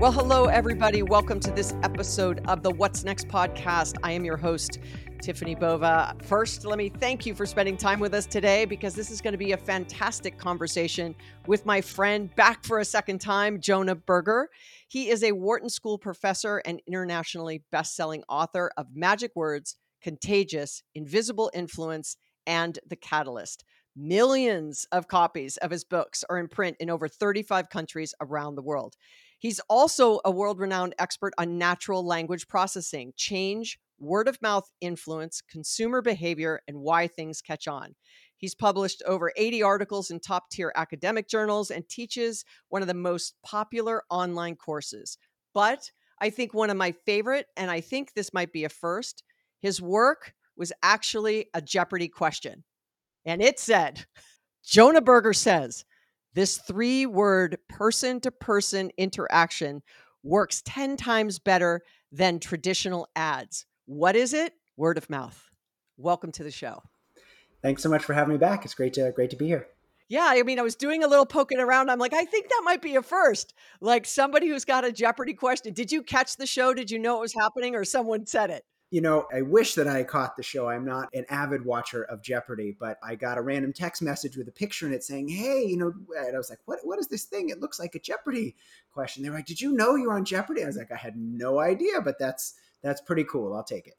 Well, hello, everybody. Welcome to this episode of the What's Next podcast. I am your host, Tiffani Bova. First, let me thank you for spending time with us today because this is going to be a fantastic conversation with my friend, back for a second time, Jonah Berger. He is a Wharton School professor and internationally best-selling author of Magic Words, Contagious, Invisible Influence, and The Catalyst. Millions of copies of his books are in print in over 35 countries around the world. He's also a world renowned expert on natural language processing, change, word of mouth influence, consumer behavior, and why things catch on. He's published over 80 articles in top tier academic journals and teaches one of the most popular online courses. But I think one of my favorite, and I think this might be a first, his work was actually a Jeopardy question. And it said, Jonah Berger says, this three word person to person interaction works 10 times better than traditional ads. What is it? Word of mouth. Welcome to the show. Thanks so much for having me back. It's great to great to be here. Yeah, I mean, I was doing a little poking around. I'm like, I think that might be a first. Like somebody who's got a Jeopardy question. Did you catch the show? Did you know it was happening, or someone said it? You know, I wish that I caught the show. I'm not an avid watcher of Jeopardy, but I got a random text message with a picture in it saying, "Hey, you know," and I was like, "What? What is this thing? It looks like a Jeopardy question." They were like, "Did you know you're on Jeopardy?" I was like, "I had no idea, but that's that's pretty cool. I'll take it."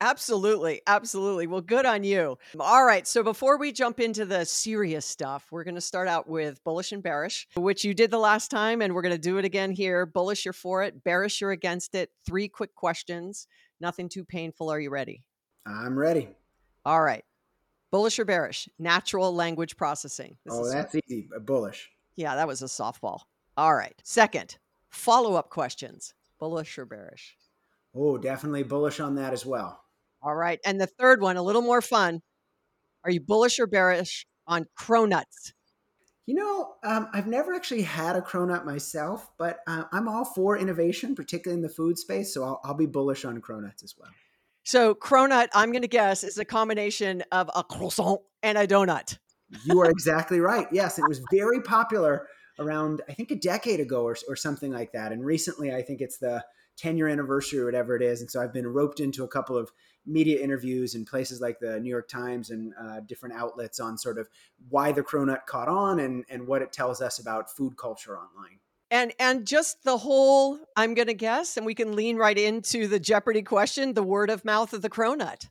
Absolutely. Absolutely. Well, good on you. All right. So before we jump into the serious stuff, we're going to start out with bullish and bearish, which you did the last time, and we're going to do it again here. Bullish, you're for it. Bearish, you're against it. Three quick questions. Nothing too painful. Are you ready? I'm ready. All right. Bullish or bearish? Natural language processing. This oh, that's easy. Uh, bullish. Yeah, that was a softball. All right. Second, follow up questions. Bullish or bearish? Oh, definitely bullish on that as well. All right. And the third one, a little more fun. Are you bullish or bearish on cronuts? You know, um, I've never actually had a cronut myself, but uh, I'm all for innovation, particularly in the food space. So I'll, I'll be bullish on cronuts as well. So cronut, I'm going to guess, is a combination of a croissant and a donut. you are exactly right. Yes, it was very popular around, I think, a decade ago or, or something like that. And recently, I think it's the 10 year anniversary or whatever it is. And so I've been roped into a couple of media interviews in places like the New York Times and uh, different outlets on sort of why the cronut caught on and, and what it tells us about food culture online. And and just the whole, I'm going to guess, and we can lean right into the Jeopardy question, the word of mouth of the cronut.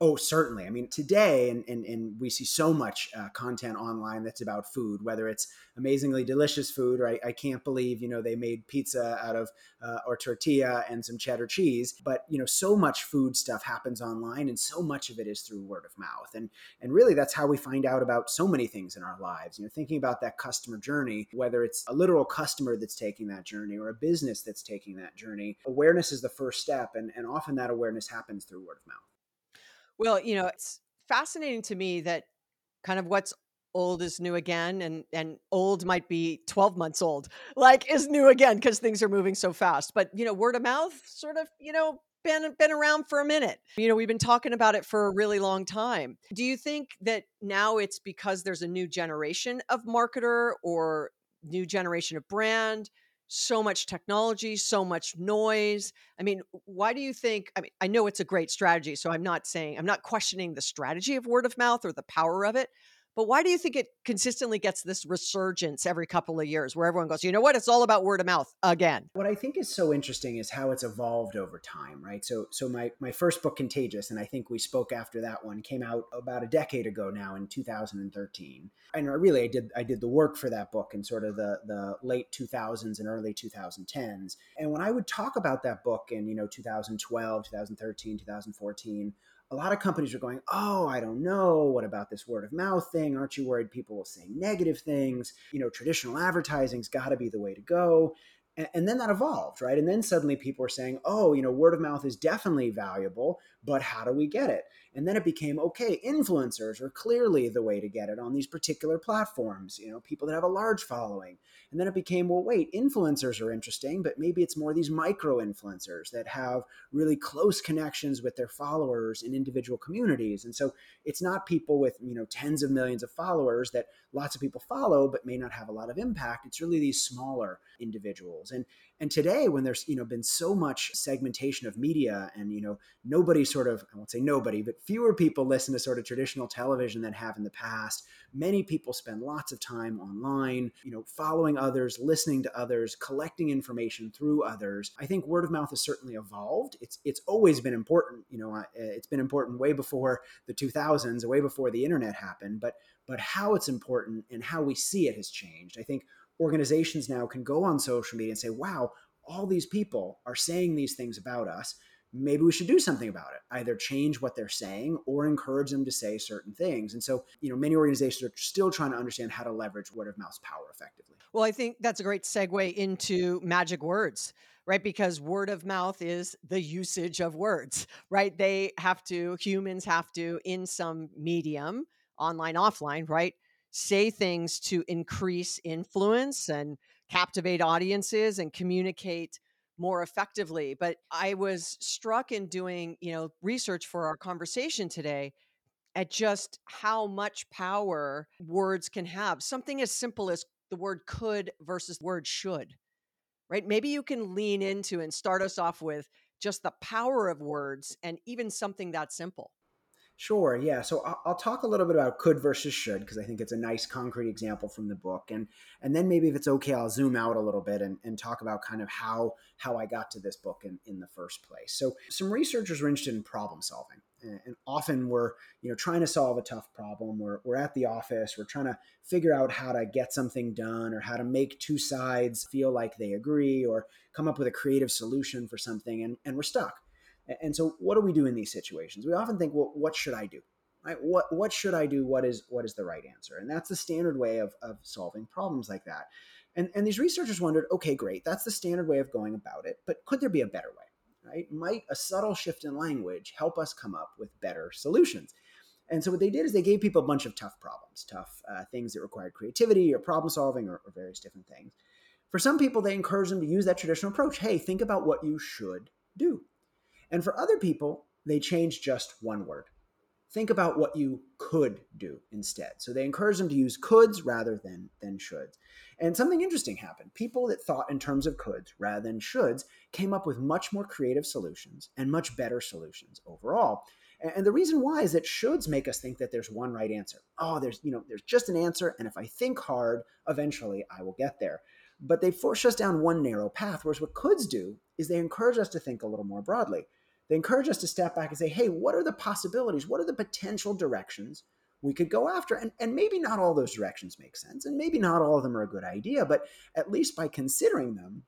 Oh, certainly. I mean, today, and, and, and we see so much uh, content online that's about food, whether it's amazingly delicious food, or I, I can't believe, you know, they made pizza out of, uh, or tortilla and some cheddar cheese. But, you know, so much food stuff happens online, and so much of it is through word of mouth. And, and really, that's how we find out about so many things in our lives. You know, thinking about that customer journey, whether it's a literal customer that's taking that journey or a business that's taking that journey, awareness is the first step. And, and often that awareness happens through word of mouth. Well, you know, it's fascinating to me that kind of what's old is new again and and old might be 12 months old like is new again because things are moving so fast but you know word of mouth sort of you know been been around for a minute. You know we've been talking about it for a really long time. Do you think that now it's because there's a new generation of marketer or new generation of brand so much technology, so much noise. I mean, why do you think? I mean, I know it's a great strategy, so I'm not saying, I'm not questioning the strategy of word of mouth or the power of it, but why do you think it consistently gets this resurgence every couple of years where everyone goes, you know what, it's all about word of mouth again? What I think is so interesting is how it's evolved over time, right? So so my my first book Contagious and I think we spoke after that one came out about a decade ago now in 2013. And I really I did I did the work for that book in sort of the the late 2000s and early 2010s. And when I would talk about that book in, you know, 2012, 2013, 2014, a lot of companies are going, Oh, I don't know. What about this word of mouth thing? Aren't you worried people will say negative things? You know, traditional advertising's got to be the way to go. And, and then that evolved, right? And then suddenly people were saying, Oh, you know, word of mouth is definitely valuable, but how do we get it? And then it became okay, influencers are clearly the way to get it on these particular platforms, you know, people that have a large following. And then it became, well, wait, influencers are interesting, but maybe it's more these micro influencers that have really close connections with their followers in individual communities. And so it's not people with, you know, tens of millions of followers that lots of people follow but may not have a lot of impact. It's really these smaller individuals. And And today, when there's you know been so much segmentation of media, and you know nobody sort of I won't say nobody, but fewer people listen to sort of traditional television than have in the past. Many people spend lots of time online, you know, following others, listening to others, collecting information through others. I think word of mouth has certainly evolved. It's it's always been important. You know, it's been important way before the 2000s, way before the internet happened. But but how it's important and how we see it has changed. I think organizations now can go on social media and say, wow, all these people are saying these things about us. Maybe we should do something about it. Either change what they're saying or encourage them to say certain things. And so, you know, many organizations are still trying to understand how to leverage word of mouth power effectively. Well, I think that's a great segue into magic words, right? Because word of mouth is the usage of words, right? They have to, humans have to, in some medium, online, offline, right? Say things to increase influence and captivate audiences and communicate more effectively but i was struck in doing you know research for our conversation today at just how much power words can have something as simple as the word could versus the word should right? Maybe you can lean into and start us off with just the power of words and even something that simple Sure. Yeah. So I'll, talk a little bit about could versus should because I think it's a nice concrete example from the book, and and then maybe if it's okay, I'll zoom out a little bit and, and talk about kind of how how I got to this book in, in the first place. So some researchers were interested in problem solving, and, and often we're you know trying to solve a tough problem. We're we're at the office, we're trying to figure out how to get something done or how to make two sides feel like they agree or come up with a creative solution for something, and and we're stuck and so, what do we do in these situations? We often think, well, what should I do? Right? What what should I do? What is what is the right answer? And that's the standard way of, of solving problems like that. And, and these researchers wondered, okay, great, that's the standard way of going about it, but could there be a better way? Right? Might a subtle shift in language help us come up with better solutions? And so what they did is they gave people a bunch of tough problems, tough uh, things that required creativity or problem solving or, or various different things. For some people, they encouraged them to use that traditional approach. Hey, think about what you should do. And for other people, they change just one word. Think about what you could do instead. So they encourage them to use coulds rather than, than shoulds. And something interesting happened. People that thought in terms of coulds rather than shoulds came up with much more creative solutions and much better solutions overall. And the reason why is that shoulds make us think that there's one right answer. Oh, there's, you know, there's just an answer. And if I think hard, eventually I will get there. But they force us down one narrow path. Whereas what coulds do is they encourage us to think a little more broadly. They encourage us to step back and say, hey, what are the possibilities? What are the potential directions we could go after? And, and maybe not all those directions make sense, and maybe not all of them are a good idea, but at least by considering them,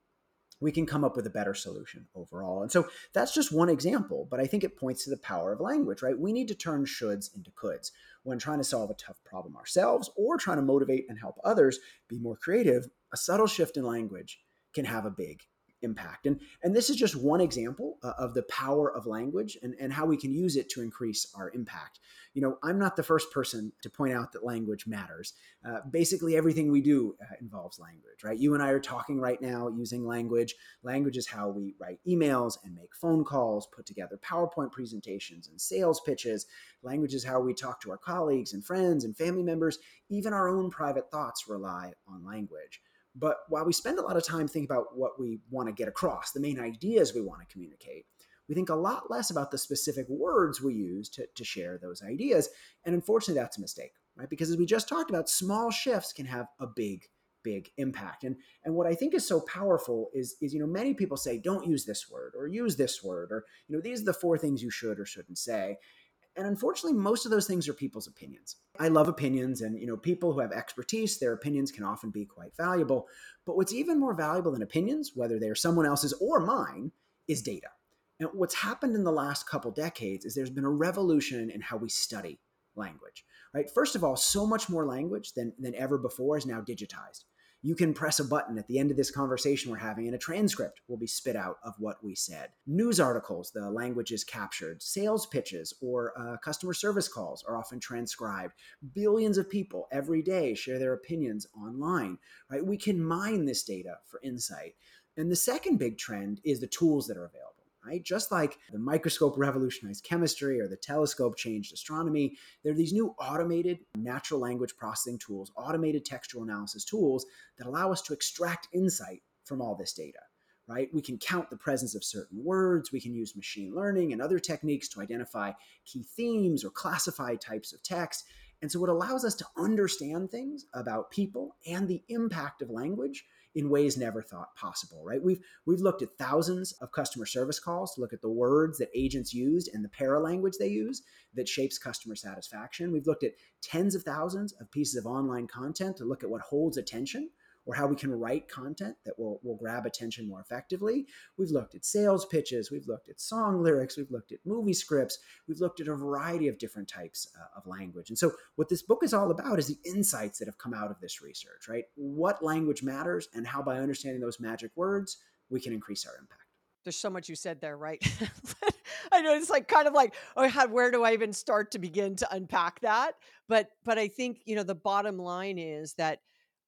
we can come up with a better solution overall. And so that's just one example, but I think it points to the power of language, right? We need to turn shoulds into coulds when trying to solve a tough problem ourselves or trying to motivate and help others be more creative. A subtle shift in language can have a big impact. And, and this is just one example uh, of the power of language and, and how we can use it to increase our impact. You know, I'm not the first person to point out that language matters. Uh, basically, everything we do uh, involves language, right? You and I are talking right now using language. Language is how we write emails and make phone calls, put together PowerPoint presentations and sales pitches. Language is how we talk to our colleagues and friends and family members. Even our own private thoughts rely on language. But while we spend a lot of time thinking about what we want to get across, the main ideas we want to communicate, we think a lot less about the specific words we use to, to share those ideas. And unfortunately, that's a mistake, right? Because as we just talked about, small shifts can have a big, big impact. And, and what I think is so powerful is, is, you know, many people say, don't use this word or use this word, or, you know, these are the four things you should or shouldn't say. And unfortunately, most of those things are people's opinions. I love opinions, and you know, people who have expertise, their opinions can often be quite valuable. But what's even more valuable than opinions, whether they're someone else's or mine, is data. And what's happened in the last couple decades is there's been a revolution in how we study language. Right? First of all, so much more language than, than ever before is now digitized you can press a button at the end of this conversation we're having, and a transcript will be spit out of what we said. News articles, the language is captured. Sales pitches or uh, customer service calls are often transcribed. Billions of people every day share their opinions online, right? We can mine this data for insight. And the second big trend is the tools that are available right? Just like the microscope revolutionized chemistry or the telescope changed astronomy, there are these new automated natural language processing tools, automated textual analysis tools that allow us to extract insight from all this data. right? We can count the presence of certain words. We can use machine learning and other techniques to identify key themes or classify types of text. And so it allows us to understand things about people and the impact of language in ways never thought possible, right? We've we've looked at thousands of customer service calls to look at the words that agents used and the paralanguage they use that shapes customer satisfaction. We've looked at tens of thousands of pieces of online content to look at what holds attention or how we can write content that will, will grab attention more effectively. We've looked at sales pitches, we've looked at song lyrics, we've looked at movie scripts, we've looked at a variety of different types uh, of language. And so, what this book is all about is the insights that have come out of this research, right? What language matters, and how by understanding those magic words, we can increase our impact. There's so much you said there, right? I know it's like kind of like, oh, how, where do I even start to begin to unpack that? But but I think you know the bottom line is that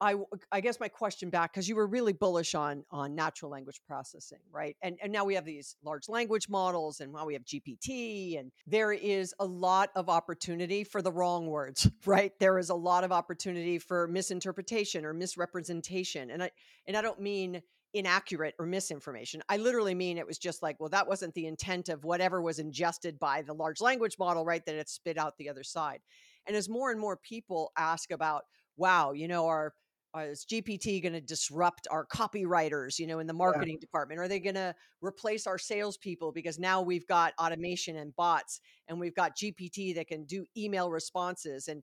I, I guess my question back because you were really bullish on on natural language processing, right? And and now we have these large language models, and now we have GPT, and there is a lot of opportunity for the wrong words, right? There is a lot of opportunity for misinterpretation or misrepresentation, and I and I don't mean inaccurate or misinformation. I literally mean it was just like, well, that wasn't the intent of whatever was ingested by the large language model, right? That it spit out the other side. And as more and more people ask about, wow, you know, our uh, is GPT going to disrupt our copywriters, you know, in the marketing yeah. department? Are they going to replace our salespeople because now we've got automation and bots and we've got GPT that can do email responses? And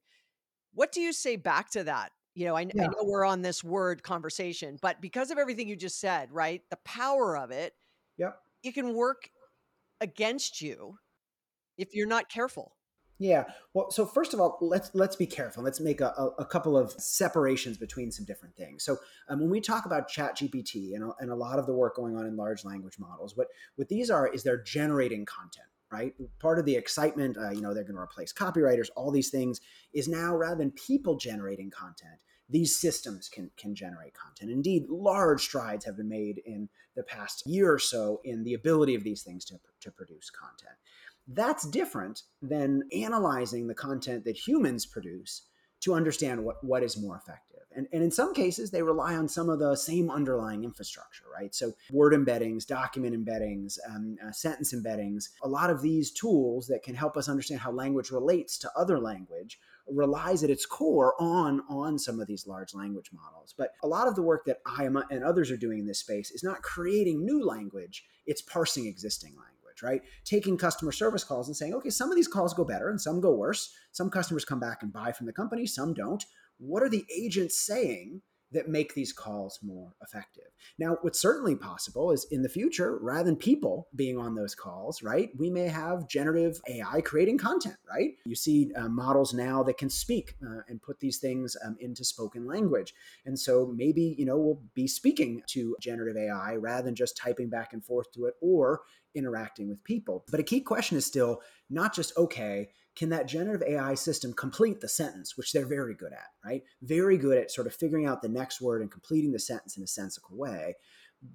what do you say back to that? You know, I, yeah. I know we're on this word conversation, but because of everything you just said, right? The power of it, yep. it can work against you if you're not careful. Yeah. Well, so first of all, let's let's be careful. Let's make a, a, a couple of separations between some different things. So um, when we talk about Chat GPT and, and a lot of the work going on in large language models, what what these are is they're generating content right? Part of the excitement, uh, you know, they're going to replace copywriters, all these things is now rather than people generating content, these systems can can generate content. Indeed, large strides have been made in the past year or so in the ability of these things to, to produce content. That's different than analyzing the content that humans produce to understand what, what is more effective. And, and in some cases, they rely on some of the same underlying infrastructure, right? So, word embeddings, document embeddings, um, uh, sentence embeddings, a lot of these tools that can help us understand how language relates to other language relies at its core on on some of these large language models but a lot of the work that i am and others are doing in this space is not creating new language it's parsing existing language right? Taking customer service calls and saying, okay, some of these calls go better and some go worse. Some customers come back and buy from the company, some don't. What are the agents saying that make these calls more effective. Now, what's certainly possible is in the future, rather than people being on those calls, right, we may have generative AI creating content, right? You see uh, models now that can speak uh, and put these things um, into spoken language. And so maybe, you know, we'll be speaking to generative AI rather than just typing back and forth to it or interacting with people. But a key question is still not just, okay, can that generative AI system complete the sentence, which they're very good at, right? Very good at sort of figuring out the next word and completing the sentence in a sensical way.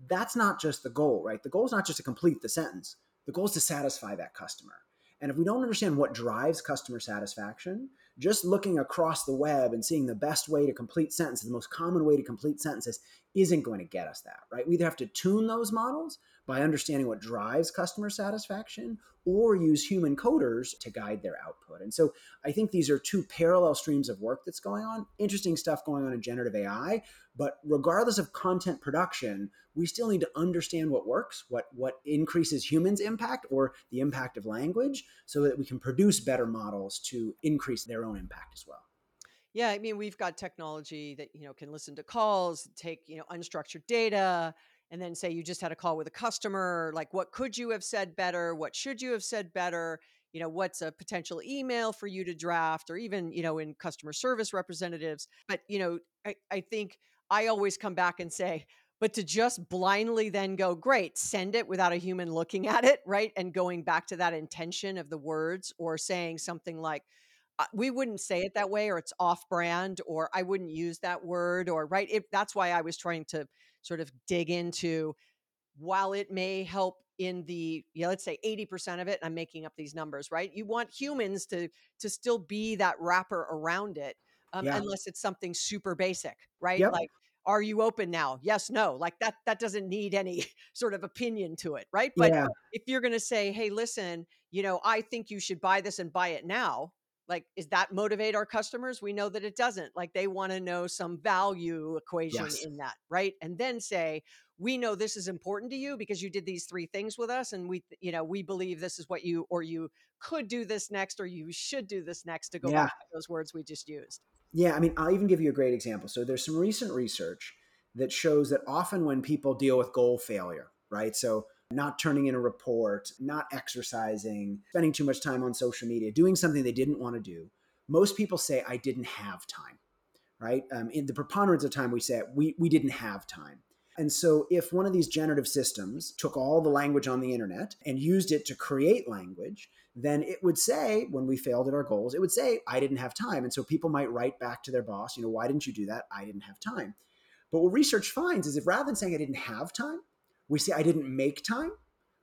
That's not just the goal, right? The goal is not just to complete the sentence, the goal is to satisfy that customer. And if we don't understand what drives customer satisfaction, just looking across the web and seeing the best way to complete sentences, the most common way to complete sentences, isn't going to get us that, right? We either have to tune those models by understanding what drives customer satisfaction or use human coders to guide their output. And so I think these are two parallel streams of work that's going on. Interesting stuff going on in generative AI, but regardless of content production, we still need to understand what works, what what increases humans' impact or the impact of language so that we can produce better models to increase their own impact as well. Yeah, I mean, we've got technology that, you know, can listen to calls, take, you know, unstructured data, and then say you just had a call with a customer like what could you have said better? What should you have said better? You know what's a potential email for you to draft or even you know in customer service representatives? But you know I, I think i always come back and say but to just blindly then go great send it without a human looking at it right? And going back to that intention of the words or saying something like we wouldn't say it that way or it's off brand or i wouldn't use that word or right if that's why i was trying to sort of dig into while it may help in the yeah let's say 80% of it i'm making up these numbers right you want humans to to still be that wrapper around it um, yeah. unless it's something super basic right yep. like are you open now? Yes, no. Like that that doesn't need any sort of opinion to it, right? But Yeah. if you're going to say, "Hey, listen, you know, I think you should buy this and buy it now." Like is that motivate our customers? We know that it doesn't. Like they want to know some value equation Yes. in that, right? And then say, "We know this is important to you because you did these three things with us and we you know, we believe this is what you or you could do this next or you should do this next to go Yeah. back to those words we just used." Yeah, I mean, I'll even give you a great example. So there's some recent research that shows that often when people deal with goal failure, right? So not turning in a report, not exercising, spending too much time on social media, doing something they didn't want to do, most people say, I didn't have time, right? Um, in the preponderance of time, we say we, we didn't have time. And so, if one of these generative systems took all the language on the internet and used it to create language, then it would say, when we failed at our goals, it would say, I didn't have time. And so, people might write back to their boss, you know, why didn't you do that? I didn't have time. But what research finds is if rather than saying I didn't have time, we say I didn't make time,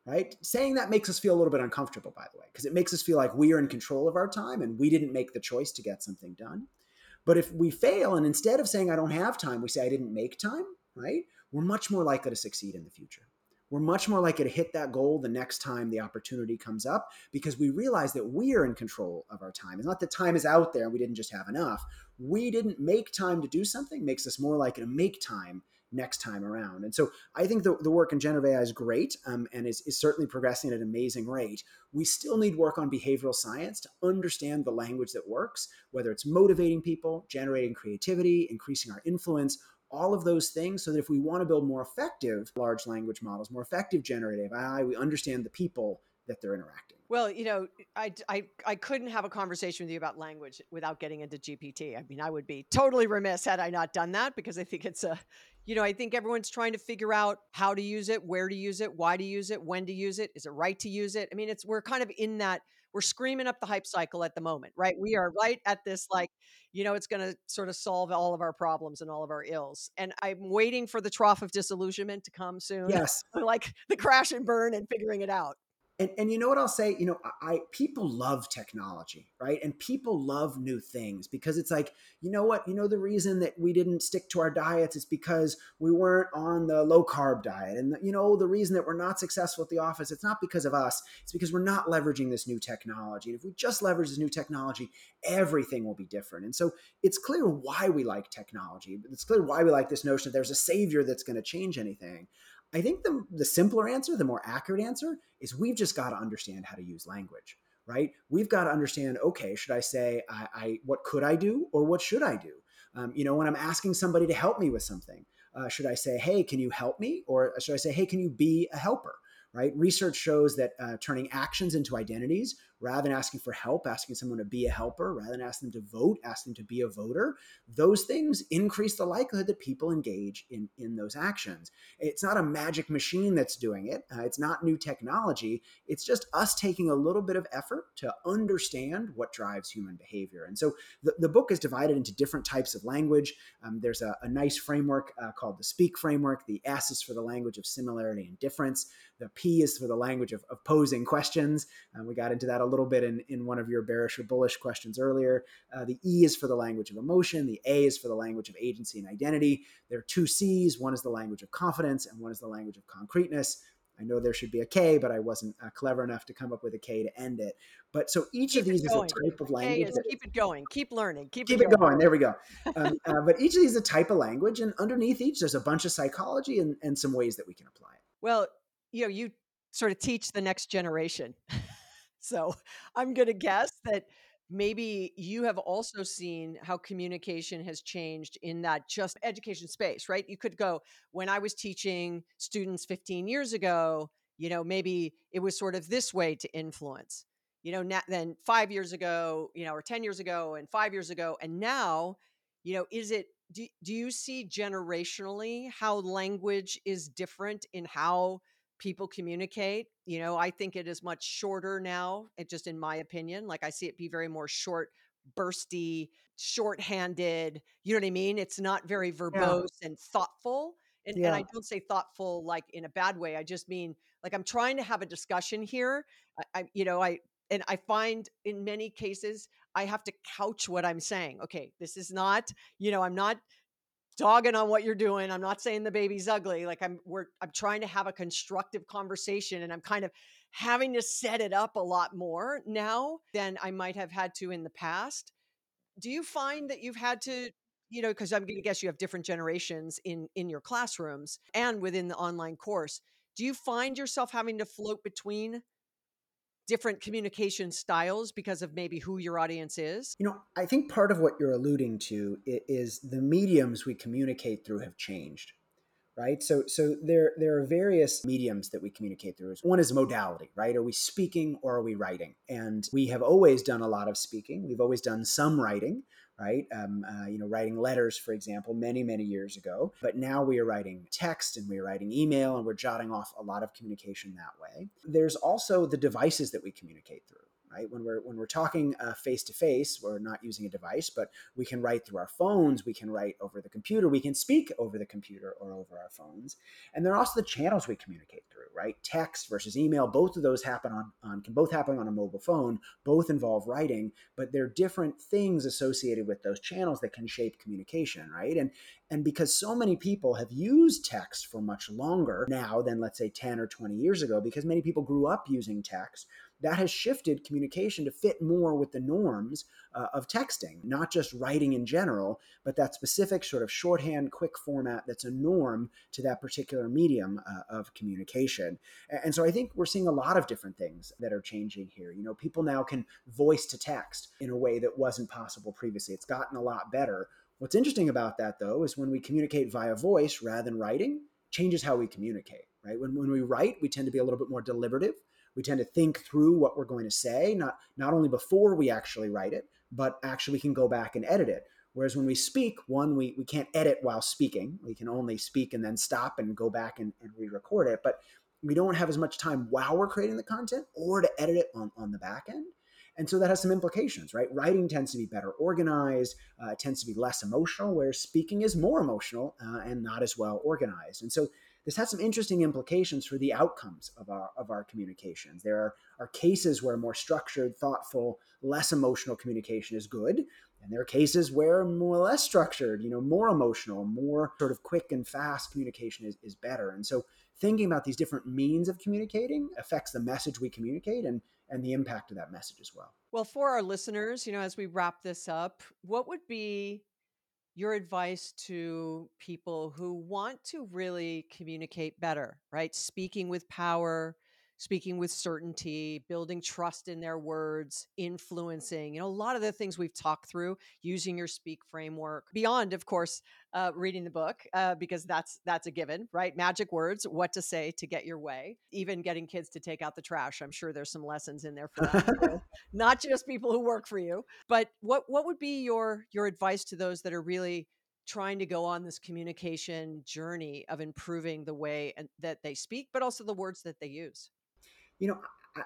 right? Saying that makes us feel a little bit uncomfortable, by the way, because it makes us feel like we are in control of our time and we didn't make the choice to get something done. But if we fail and instead of saying I don't have time, we say I didn't make time, right? We're much more likely to succeed in the future. We're much more likely to hit that goal the next time the opportunity comes up because we realize that we are in control of our time. It's not that time is out there and we didn't just have enough. We didn't make time to do something makes us more likely to make time next time around. And so I think the, the work in generative AI is great um, and is, is certainly progressing at an amazing rate. We still need work on behavioral science to understand the language that works, whether it's motivating people, generating creativity, increasing our influence, all of those things so that if we want to build more effective large language models, more effective generative AI, we understand the people that they're interacting. Well, you know, I, I, I couldn't have a conversation with you about language without getting into GPT. I mean, I would be totally remiss had I not done that because I think it's a, you know, I think everyone's trying to figure out how to use it, where to use it, why to use it, when to use it. Is it right to use it? I mean, it's, we're kind of in that, we're screaming up the hype cycle at the moment, right? We are right at this, like, you know, it's going to sort of solve all of our problems and all of our ills. And I'm waiting for the trough of disillusionment to come soon. Yes. like the crash and burn and figuring it out. And, and you know what I'll say? You know, I people love technology, right? And people love new things because it's like, you know what? You know the reason that we didn't stick to our diets is because we weren't on the low carb diet. And you know the reason that we're not successful at the office, it's not because of us. It's because we're not leveraging this new technology. And if we just leverage this new technology, everything will be different. And so it's clear why we like technology. It's clear why we like this notion that there's a savior that's going to change anything. I think the, the simpler answer, the more accurate answer, is we've just got to understand how to use language, right? We've got to understand, okay, should I say, I, I what could I do or what should I do? Um, you know, when I'm asking somebody to help me with something, uh, should I say, hey, can you help me? Or should I say, hey, can you be a helper? Right? Research shows that uh, turning actions into identities rather than asking for help, asking someone to be a helper, rather than asking them to vote, asking them to be a voter, those things increase the likelihood that people engage in, in those actions. It's not a magic machine that's doing it, uh, it's not new technology. It's just us taking a little bit of effort to understand what drives human behavior. And so the, the book is divided into different types of language. Um, there's a, a, nice framework uh, called the SPEAK framework. The S is for the language of similarity and difference. The P is for the language of, of posing questions. And we got into that a little bit in, in one of your bearish or bullish questions earlier. Uh, the E is for the language of emotion. The A is for the language of agency and identity. There are two C's. One is the language of confidence, and one is the language of concreteness. I know there should be a K, but I wasn't uh, clever enough to come up with a K to end it. But so each keep of these is a type of language. is keep it going, keep learning, keep, keep it, it going. There we go. Um, uh, but each of these is a type of language, and underneath each, there's a bunch of psychology and, and some ways that we can apply it. Well, you know, you sort of teach the next generation. so I'm going to guess that maybe you have also seen how communication has changed in that just education space, right? You could go, when I was teaching students 15 years ago, you know, maybe it was sort of this way to influence, you know, now, then five years ago, you know, or 10 years ago and five years ago. And now, you know, is it, do, do you see generationally how language is different in how people communicate. You know, I think it is much shorter now, it just in my opinion. Like I see it be very more short, bursty, shorthanded. You know what I mean? It's not very verbose yeah. and thoughtful. And, yeah. and I don't say thoughtful like in a bad way. I just mean like I'm trying to have a discussion here. I, I you know, I and I find in many cases I have to couch what I'm saying. Okay, this is not, you know, I'm not dogging on what you're doing. I'm not saying the baby's ugly. Like I'm we're I'm trying to have a constructive conversation and I'm kind of having to set it up a lot more now than I might have had to in the past. Do you find that you've had to you know because i'm going to guess you have different generations in in your classrooms and within the online course do you find yourself having to float between different communication styles because of maybe who your audience is? You know, I think part of what you're alluding to is the mediums we communicate through have changed. Right. So so there there are various mediums that we communicate through. One is modality, right? Are we speaking or are we writing? And we have always done a lot of speaking. We've always done some writing right? Um, uh, you know, writing letters, for example, many, many years ago. But now we are writing text and we're writing email and we're jotting off a lot of communication that way. There's also the devices that we communicate through right? When we're when we're talking face to face, we're not using a device, but we can write through our phones, we can write over the computer, we can speak over the computer or over our phones, and there are also the channels we communicate through, right? Text versus email, both of those happen on, on can both happen on a mobile phone. Both involve writing, but there are different things associated with those channels that can shape communication, right? And and because so many people have used text for much longer now than let's say 10 or 20 years ago, because many people grew up using text that has shifted communication to fit more with the norms uh, of texting, not just writing in general, but that specific sort of shorthand, quick format that's a norm to that particular medium uh, of communication. And so I think we're seeing a lot of different things that are changing here. You know, people now can voice to text in a way that wasn't possible previously. It's gotten a lot better. What's interesting about that, though, is when we communicate via voice rather than writing, changes how we communicate, right? When, when we write, we tend to be a little bit more deliberative we tend to think through what we're going to say, not not only before we actually write it, but actually we can go back and edit it. Whereas when we speak, one, we, we can't edit while speaking. We can only speak and then stop and go back and, and re-record it. But we don't have as much time while we're creating the content or to edit it on, on the back end. And so that has some implications, right? Writing tends to be better organized, uh, tends to be less emotional, whereas speaking is more emotional uh, and not as well organized. And so this has some interesting implications for the outcomes of our of our communications. There are, are cases where more structured, thoughtful, less emotional communication is good, and there are cases where more less structured, you know, more emotional, more sort of quick and fast communication is, is better. And so thinking about these different means of communicating affects the message we communicate and and the impact of that message as well. Well, for our listeners, you know, as we wrap this up, what would be your advice to people who want to really communicate better, right? Speaking with power, speaking with certainty, building trust in their words, influencing, you know, a lot of the things we've talked through using your speak framework beyond, of course, uh, reading the book, uh, because that's, that's a given, right? Magic words, what to say to get your way, even getting kids to take out the trash. I'm sure there's some lessons in there for that, not just people who work for you, but what, what would be your, your advice to those that are really trying to go on this communication journey of improving the way and, that they speak, but also the words that they use? You know,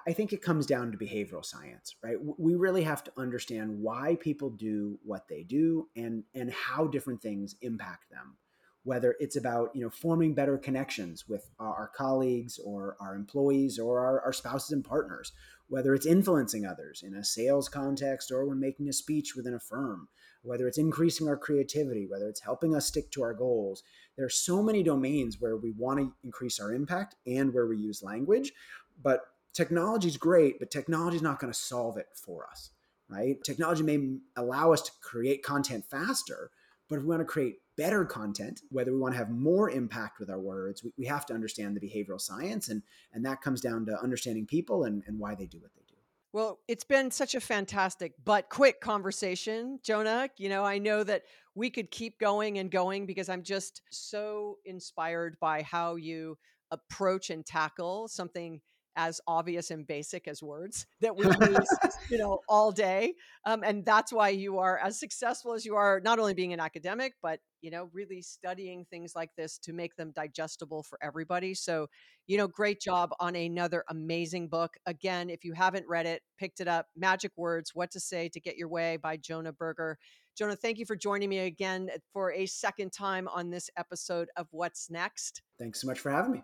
I think it comes down to behavioral science, right? We really have to understand why people do what they do and and how different things impact them. Whether it's about you know forming better connections with our, colleagues or our employees or our, our spouses and partners, whether it's influencing others in a sales context or when making a speech within a firm, whether it's increasing our creativity, whether it's helping us stick to our goals. There are so many domains where we want to increase our impact and where we use language. But technology is great, but technology is not going to solve it for us, right? Technology may allow us to create content faster, but if we want to create better content, whether we want to have more impact with our words, we, we have to understand the behavioral science. And, and that comes down to understanding people and, and why they do what they do. Well, it's been such a fantastic but quick conversation, Jonah. You know, I know that we could keep going and going because I'm just so inspired by how you approach and tackle something as obvious and basic as words that we use, you know, all day. Um, and that's why you are as successful as you are, not only being an academic, but you know, really studying things like this to make them digestible for everybody. So, you know, great job on another amazing book. Again, if you haven't read it, picked it up, Magic Words: What to Say to Get Your Way by Jonah Berger. Jonah, thank you for joining me again for a second time on this episode of What's Next. Thanks so much for having me.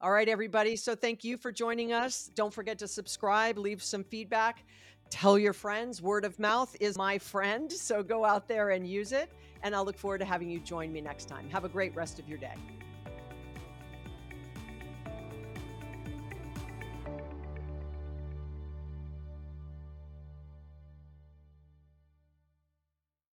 All right, everybody. So thank you for joining us. Don't forget to subscribe, leave some feedback. Tell your friends. Word of mouth is my friend. So go out there and use it. And I'll look forward to having you join me next time. Have a great rest of your day.